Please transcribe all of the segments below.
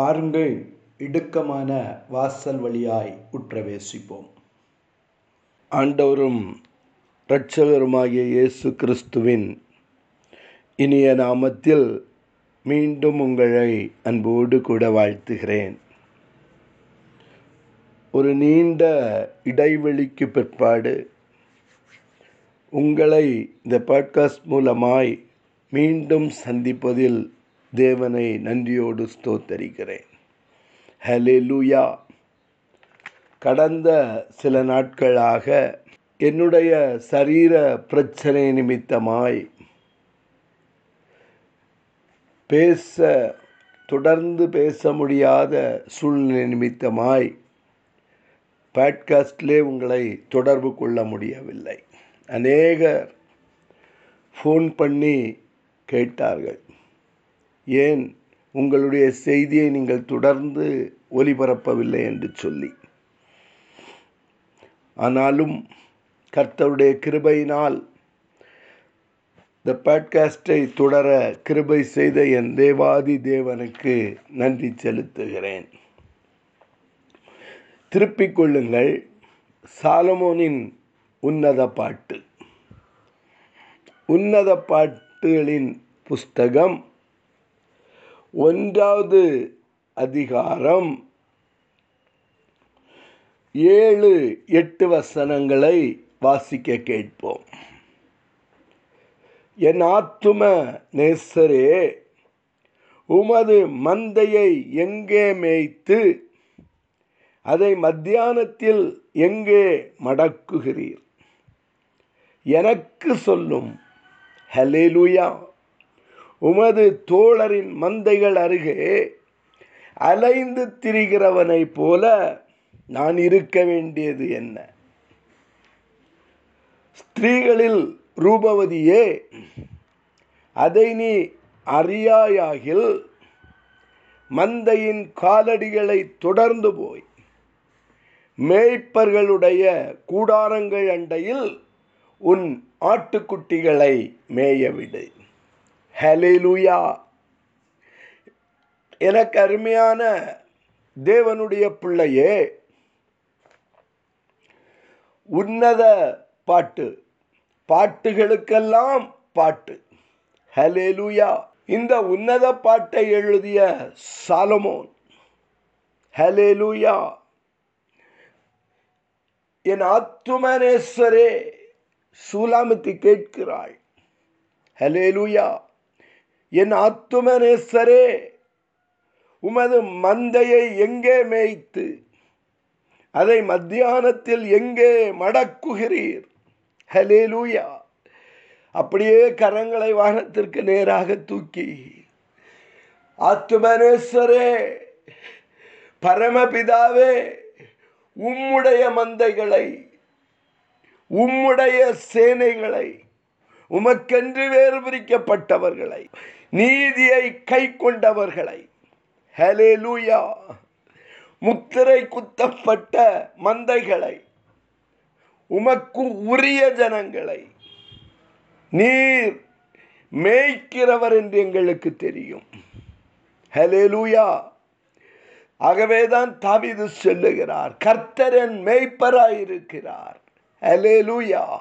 பாருங்கள் இடுக்கமான வாசல் வழியாய் உற்றவேசிப்போம். ஆண்டவரும் இரட்சகருமாகிய இயேசு கிறிஸ்துவின் இனிய நாமத்தில் மீண்டும் உங்களை அன்போடு கூட வாழ்த்துகிறேன். ஒரு நீண்ட இடைவெளிக்கு பிற்பாடு உங்களை இந்த பாட்காஸ்ட் மூலமாய் மீண்டும் சந்திப்பதில் தேவனை நன்றியோடு ஸ்தோத்தரிக்கிறேன். ஹலே லூயா கடந்த சில நாட்களாக என்னுடைய சரீர பிரச்சனை நிமித்தமாய் பேச தொடர்ந்து பேச முடியாத சூழ்நிலை நிமித்தமாய் பாட்காஸ்டிலே உங்களை தொடர்பு கொள்ள முடியவில்லை. அநேகர் ஃபோன் பண்ணி கேட்டார்கள். ஏன் உங்களுடைய செய்தியை நீங்கள் தொடர்ந்து ஒலிபரப்பவில்லை என்று சொல்லி. ஆனாலும் கர்த்தருடைய கிருபையினால் இந்த பாட்காஸ்டை தொடர கிருபை செய்த என் தேவாதி தேவனுக்கு நன்றி செலுத்துகிறேன். திருப்பிக் கொள்ளுங்கள் சாலமோனின் உன்னத பாட்டு. உன்னத பாட்டுகளின் புஸ்தகம் ஒன்றாவது அதிகாரம். ஏழு எட்டு வசனங்களை வாசிக்க கேட்போம். என் ஆத்தும நேசரே உமது மந்தையை எங்கே மேய்த்து அதை மத்தியானத்தில் எங்கே மடக்குகிறீர்? எனக்கு சொல்லும் ஹலேலுயா உமது தோழரின் மந்தைகள் அருகே அலைந்து திரிகிறவனைப் போல நான் இருக்க வேண்டியது என்ன? ஸ்திரீகளில் ரூபவதியே அதை நீ அறியாயாகில் மந்தையின் காலடிகளை தொடர்ந்து போய் மேய்ப்பர்களுடைய கூடாரங்கள் அண்டையில் உன் ஆட்டுக்குட்டிகளை மேயவிடு ஹலேலூயா எனக்கு அருமையான தேவனுடைய பிள்ளையே உன்னத பாட்டு பாட்டுகளுக்கெல்லாம் பாட்டு. ஹலேலூயா இந்த உன்னத பாட்டை எழுதிய சாலமோன். ஹலேலூயா என் ஆத்துமனேஸ்வரே சூலாமத்தி கேட்கிறாள். ஹலேலூயா என் ஆத்துமனேஸ்வரே உமது மந்தையை எங்கே மேய்த்து அதை மத்தியானத்தில் எங்கே மடக்குகிறீர்? ஹலேலூயா அப்படியே கரங்களை வானத்திற்கு நேராக தூக்கி ஆத்துமனேஸ்வரே பரமபிதாவே உம்முடைய மந்தைகளை உம்முடைய சேனைகளை உமக்கென்று வேறு பிரிக்கப்பட்டவர்களை நீதியை கை கொண்டவர்களை ஹலே லூயா முத்திரை குத்தப்பட்ட மந்தைகளை உமக்கு உரிய ஜனங்களை நீர் மேய்க்கிறவர் என்று எங்களுக்கு தெரியும். ஹலே லூயா ஆகவேதான் தாவிது சொல்லுகிறார் கர்த்தரன் மேய்ப்பராயிருக்கிறார். அலேலூயா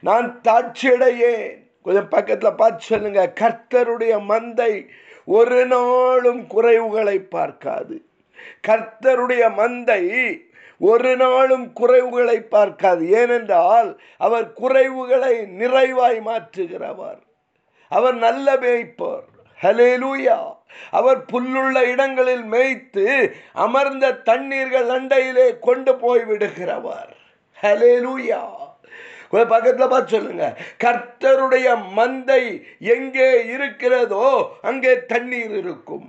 நான் தாட்சியடையேன் கொஞ்சம் பக்கத்தில் பார்த்து சொல்லுங்க. கர்த்தருடைய மந்தை ஒரு நாளும் குறைவுகளை பார்க்காது. கர்த்தருடைய மந்தை ஒரு நாளும் குறைவுகளை பார்க்காது. ஏனென்றால் அவர் குறைவுகளை நிறைவாய் மாற்றுகிறவர். அவர் நல்ல மேய்ப்பர். ஹலேலூயா அவர் புல்லுள்ள இடங்களில் மேய்த்து அமர்ந்த தண்ணீர்கள் அண்டையிலே கொண்டு போய் விடுகிறவர். ஹலேலூயா பக்கத்தில் பார்த்து சொல்லுங்க. கர்த்தருடைய மந்தை எங்கே இருக்கிறதோ அங்கே தண்ணீர் இருக்கும்.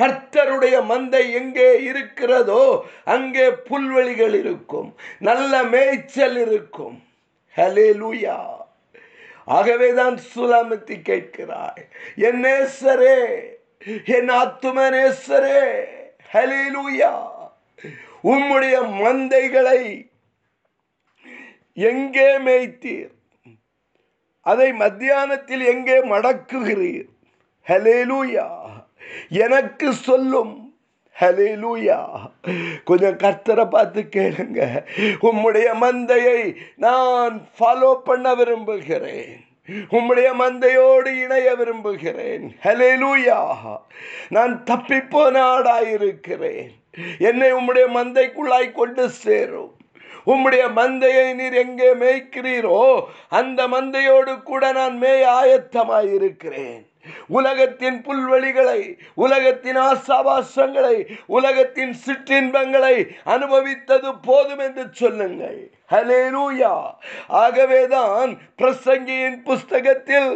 கர்த்தருடைய மந்தை எங்கே இருக்கிறதோ அங்கே புல்வெளிகள் இருக்கும். நல்ல மேய்ச்சல் இருக்கும். ஹலே லூயா ஆகவேதான் சுலாமத்தி கேட்கிறாய். என் நேசரே என் ஆத்தும நேசரே ஹலே லூயா உம்முடைய மந்தைகளை எங்கே மேய்த்தீர்? அதை மத்தியானத்தில் எங்கே மடக்குகிறீர்? ஹலேலூயா எனக்கு சொல்லும். ஹலேலூயா கொஞ்சம் கர்த்தரை பார்த்து கேளுங்க. உம்முடைய மந்தையை நான் ஃபாலோ பண்ண விரும்புகிறேன். உம்முடைய மந்தையோடு இணைய விரும்புகிறேன். ஹலேலூயா நான் தப்பிப்போ போன ஆடாயிருக்கிறேன். என்னை உம்முடைய மந்தைக்குள்ளாய் கொண்டு சேரும். உம்முடைய மந்தையை நீர் எங்கே மேய்க்கிறீரோ அந்த மந்தையோடு கூட நான் மேய ஆயத்தமாயிருக்கிறேன். உலகத்தின் புல்வெளிகளை உலகத்தின் ஆசாபாசங்களை உலகத்தின் சிற்றின்பங்களை அனுபவித்தது போதும் என்று சொல்லுங்கள். ஹலேலூயா ஆகவேதான் பிரசங்கியின் புஸ்தகத்தில்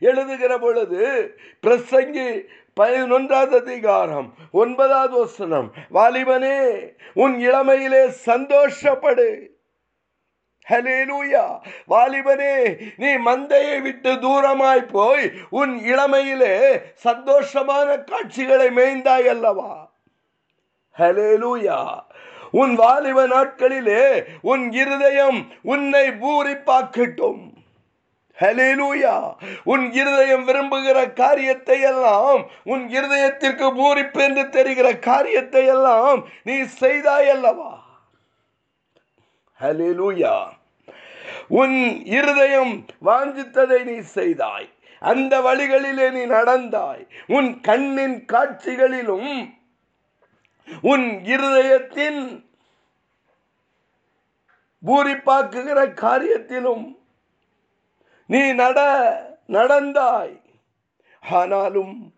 எழுதுகிற பொழுது பிரசங்கி பதினொன்றாவது அதிகாரம் ஒன்பதாவது வசனம் வாலிபனே உன் இளமையிலே சந்தோஷப்படு. ஹலேலூயா வாலிபனே நீ மந்தையை விட்டு தூரமாய் போய் உன் இளமையிலே சந்தோஷமான காட்சிகளை மேய்ந்தாய் அல்லவா? ஹலேலூயா உன் வாலிப நாட்களிலே உன் இருதயம் உன்னை பூரிப்பாக்கட்டும். ஹலேலூயா உன் இருதயம் விரும்புகிற காரியத்தை எல்லாம் உன் இருதயத்திற்கு பூரிப்பு என்று தெரிகிற காரியத்தை எல்லாம் நீ செய்தாய் அல்லவா? ஹலேலூயா உன் இருதயம் வாஞ்சித்ததை நீ செய்தாய். அந்த வழிகளிலே நீ நடந்தாய். உன் கண்ணின் காட்சிகளிலும் உன் இருதயத்தின் பூரிப்பாக்குகிற காரியத்திலும் நீ நட நடந்தாய். ஆனாலும்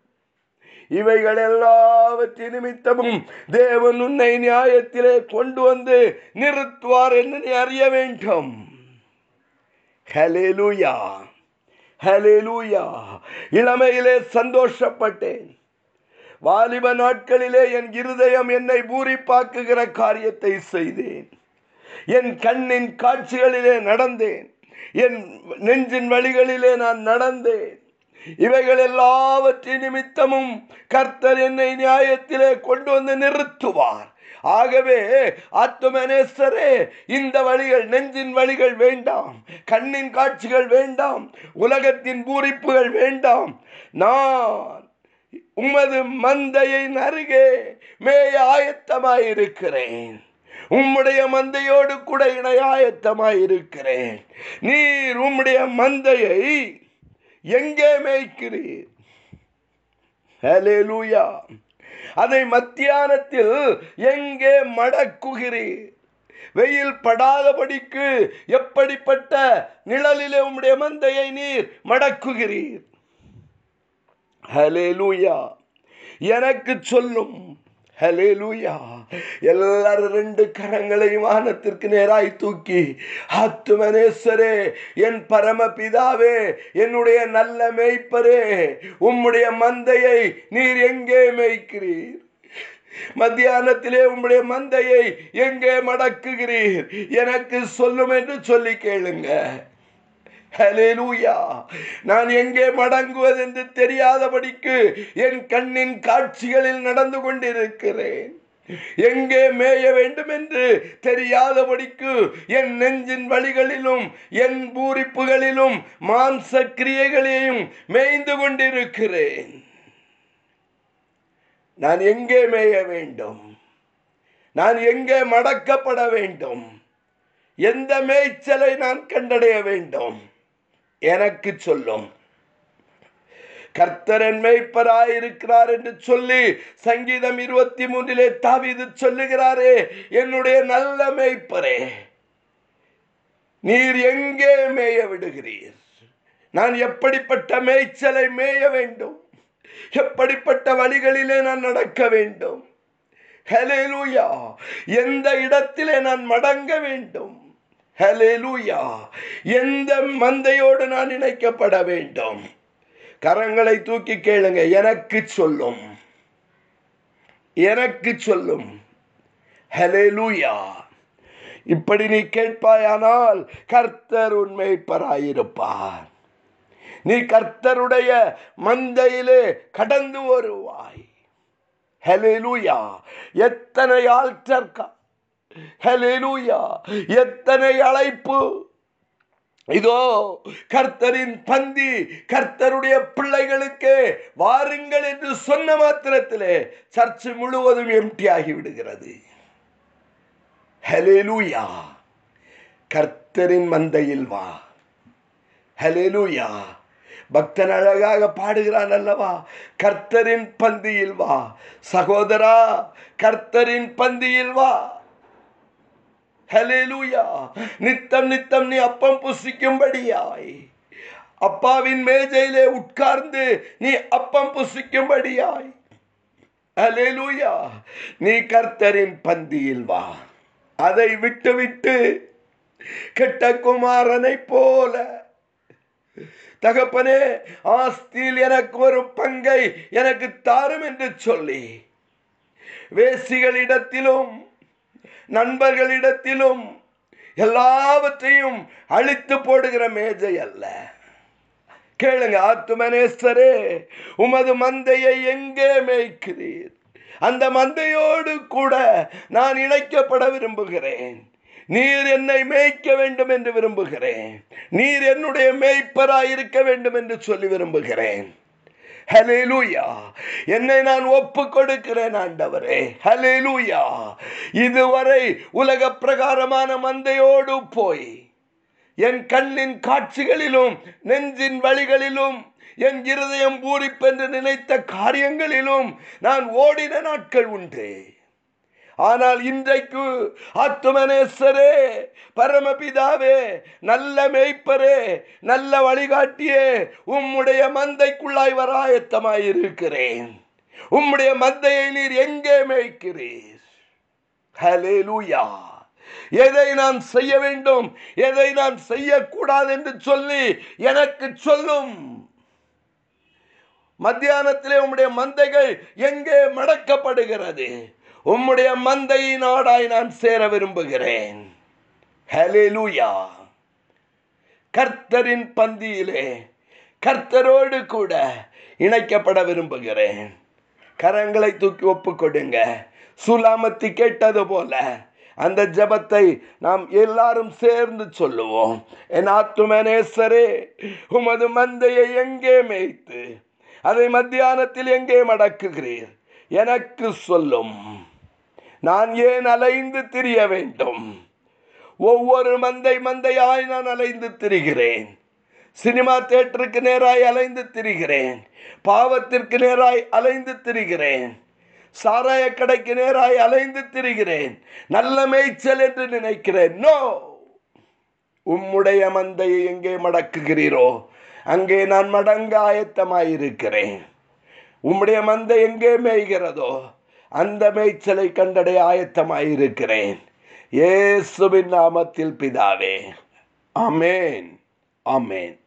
இவைகள் எல்லாவற்றின் நிமித்தமும் தேவன் உன்னை நியாயத்திலே கொண்டு வந்து நிறுத்துவார் என்று நீ அறிய வேண்டும். ஹலேலூயா ஹலேலூயா இளமையிலே சந்தோஷப்பட்டேன். வாலிப நாட்களிலே என் இருதயம் என்னை பூரிப்பாக்குகிற காரியத்தை செய்தேன். என் கண்ணின் காட்சிகளிலே நடந்தேன். என் நெஞ்சின் வழிகளிலே நான் நடந்தேன். இவைகள் எல்லாவற்றின் நிமித்தமும் கர்த்தர் என்னை நியாயத்திலே கொண்டு வந்து நிறுத்துவார். ஆகவே ஆத்துமனேஸ்வரே இந்த வழிகள் நெஞ்சின் வழிகள் வேண்டாம் கண்ணின் காட்சிகள் வேண்டாம் உலகத்தின் பூரிப்புகள் வேண்டாம். நான் உமது மந்தையின் அருகே மேய ஆயத்தமாயிருக்கிறேன். உம்முடைய மந்தையோடு கூட இணையாயத்தமாய் இருக்கிறேன் நீர் உம்முடைய மந்தையை எங்கே மேய்க்கிறீர்? ஹலே லூயா அதை மத்தியானத்தில் எங்கே மடக்குகிறீர்? வெயில் படாதபடிக்கு எப்படிப்பட்ட நிழலிலே உம்முடைய மந்தையை நீர் மடக்குகிறீர்? ஹலே லூயா எனக்கு சொல்லும் ஹலேலூயா எல்லாரும் ரெண்டு கரங்களையும் வானத்திற்கு நேராய் தூக்கி ஆத்துமனேஸ்வரே என் பரமபிதாவே என்னுடைய நல்ல மேய்ப்பரே உம்முடைய மந்தையை நீர் எங்கே மேய்க்கிறீர்? மத்தியானத்திலே உம்முடைய மந்தையை எங்கே மடக்குகிறீர்? எனக்கு சொல்லும் என்று சொல்லி கேளுங்க. நான் எங்கே மடங்குவது என்று தெரியாதபடிக்கு என் கண்ணின் காட்சிகளில் நடந்து கொண்டிருக்கிறேன். எங்கே மேய வேண்டும் என்று தெரியாதபடிக்கு என் நெஞ்சின் வழிகளிலும் என் பூரிப்புகளிலும் மாம்ச கிரியைகளையும் மேய்ந்து கொண்டிருக்கிறேன். நான் எங்கே மேய வேண்டும்? நான் எங்கே மடக்கப்பட வேண்டும்? எந்த மேய்ச்சலை நான் கண்டடைய வேண்டும்? எனக்கு சொல்லும். கர்த்தரன் மேய்ப்பராயிருக்கிறார் என்று சொல்லி சங்கீதம் இருபத்தி மூன்றிலே தாவிது சொல்லுகிறாரே என்னுடைய நல்ல மேய்ப்பரே நீர் எங்கே மேய விடுகிறீர்? நான் எப்படிப்பட்ட மேய்ச்சலை மேய வேண்டும்? எப்படிப்பட்ட வழிகளிலே நான் நடக்க வேண்டும்? எந்த இடத்திலே நான் மடங்க வேண்டும்? ஹலெலுயா எந்த மந்தையோடு நான் இணைக்கப்பட வேண்டும்? கரங்களை தூக்கி கேளுங்க. எனக்கு சொல்லும். எனக்கு சொல்லும். ஹலெலுயா இப்படி நீ கேட்பாயானால் கர்த்தர் உண்மைப்பராயிருப்பார் நீ கர்த்தருடைய மந்தையிலே கடந்து வருவாய். ஹலெலுயா எத்தனை ஆல்டர்கா ஹலேலூயா எத்தனை அழைப்பு? இதோ கர்த்தரின் பந்தி கர்த்தருடைய பிள்ளைகளுக்கு வாருங்கள் என்று சொன்ன மாத்திரத்திலே சர்ச்சு முழுவதும் எம்டி ஆகிவிடுகிறது விடுகிறது. ஹலேலூயா கர்த்தரின் மந்தையில் வா. ஹலெலூயா பக்தன் அழகாக பாடுகிறான் அல்லவா? கர்த்தரின் பந்தியில் வா. சகோதரா கர்த்தரின் பந்தியில் வா. ஹலேலூயா நித்தம் நித்தம் நீ அப்பம் புசிக்கும்படியாய் அப்பாவின் மேஜையிலே உட்கார்ந்து நீ அப்பம் புசிக்கும்படியாய் ஹலேலூயா நீ கர்த்தரின் பந்தியில் வா அதை விட்டுவிட்டு கெட்ட குமாரனை போல தகப்பனே ஆஸ்தியில் எனக்கு ஒரு பங்கை எனக்கு தாரும் என்று சொல்லி வேசிகளிடத்திலும் இடத்திலும் நண்பர்களிடத்திலும் எல்லாவற்றையும் அழித்து போடுகிற மேஜை அல்ல. கேளுங்க ஆத்துமனேஸ்வரே உமது மந்தையை எங்கே மேய்க்கிறீர்? அந்த மந்தையோடு கூட நான் இணைக்கப்பட விரும்புகிறேன். நீர் என்னை மேய்க்க வேண்டும் என்று விரும்புகிறேன். நீர் என்னுடைய மேய்ப்பராய் இருக்க வேண்டும் என்று சொல்லி விரும்புகிறேன். ஹலேலூயா என்னை நான் ஒப்பு கொடுக்கிறேன் ஆண்டவரே. ஹலேலூயா இதுவரை உலக பிரகாரமான மந்தையோடு போய் என் கண்ணின் காட்சிகளிலும் நெஞ்சின் வழிகளிலும் என் இருதயம் பூரிப்பென்று நினைத்த காரியங்களிலும் நான் ஓடின நாட்கள் உண்டு. ஆனால் இன்றைக்கு ஆத்துமனேஸ்வரே பரமபிதாவே நல்ல மேய்ப்பரே நல்ல வழிகாட்டியே உம்முடைய மந்தைக்குள்ளாய் வர ஆயத்தமாயிருக்கிறேன். உம்முடைய மந்தையை நீர் எங்கே மேய்க்கிறீர்? ஹலேலூயா எதை நான் செய்ய வேண்டும்? எதை நான் செய்யக்கூடாது என்று சொல்லி எனக்கு சொல்லும். மத்தியானத்திலே உம்முடைய மந்தைகள் எங்கே மடக்கப்படுகிறது? உம்முடைய மந்தை நாடாய் நான் சேர விரும்புகிறேன். ஹலேலூயா கர்த்தரின் பந்தியிலே கர்த்தரோடு கூட இணைக்கப்பட விரும்புகிறேன். கரங்களை தூக்கி ஒப்பு கொடுங்க சுலாமத்தி கேட்டது போல அந்த ஜபத்தை நாம் எல்லாரும் சேர்ந்து சொல்லுவோம். என் ஆத்துமனேசரே உமது மந்தையை எங்கே மேய்த்து அதை மத்தியானத்தில் எங்கே மடக்குகிறீர்? எனக்கு சொல்லும். நான் ஏன் அலைந்து திரிய வேண்டும்? ஒவ்வொரு மந்தை மந்தையாய் நான் அலைந்து திரிகிறேன். சினிமா தேட்டருக்கு நேராய் அலைந்து திரிகிறேன். பாவத்திற்கு நேராய் அலைந்து திரிகிறேன். சாராய கடைக்கு நேராய் அலைந்து திரிகிறேன். நல்ல மேய்ச்சல் என்று நினைக்கிறேன். நோ! உம்முடைய மந்தையை எங்கே மடக்குகிறீரோ அங்கே நான் மடங்க ஆயத்தமாயிருக்கிறேன் உம்முடைய மந்தை எங்கே மேய்கிறதோ அந்த மேய்ச்சலை கண்டடைய ஆயத்தமாயிருக்கிறேன். இயேசுவின் நாமத்தில் பிதாவே. அமேன் அமேன்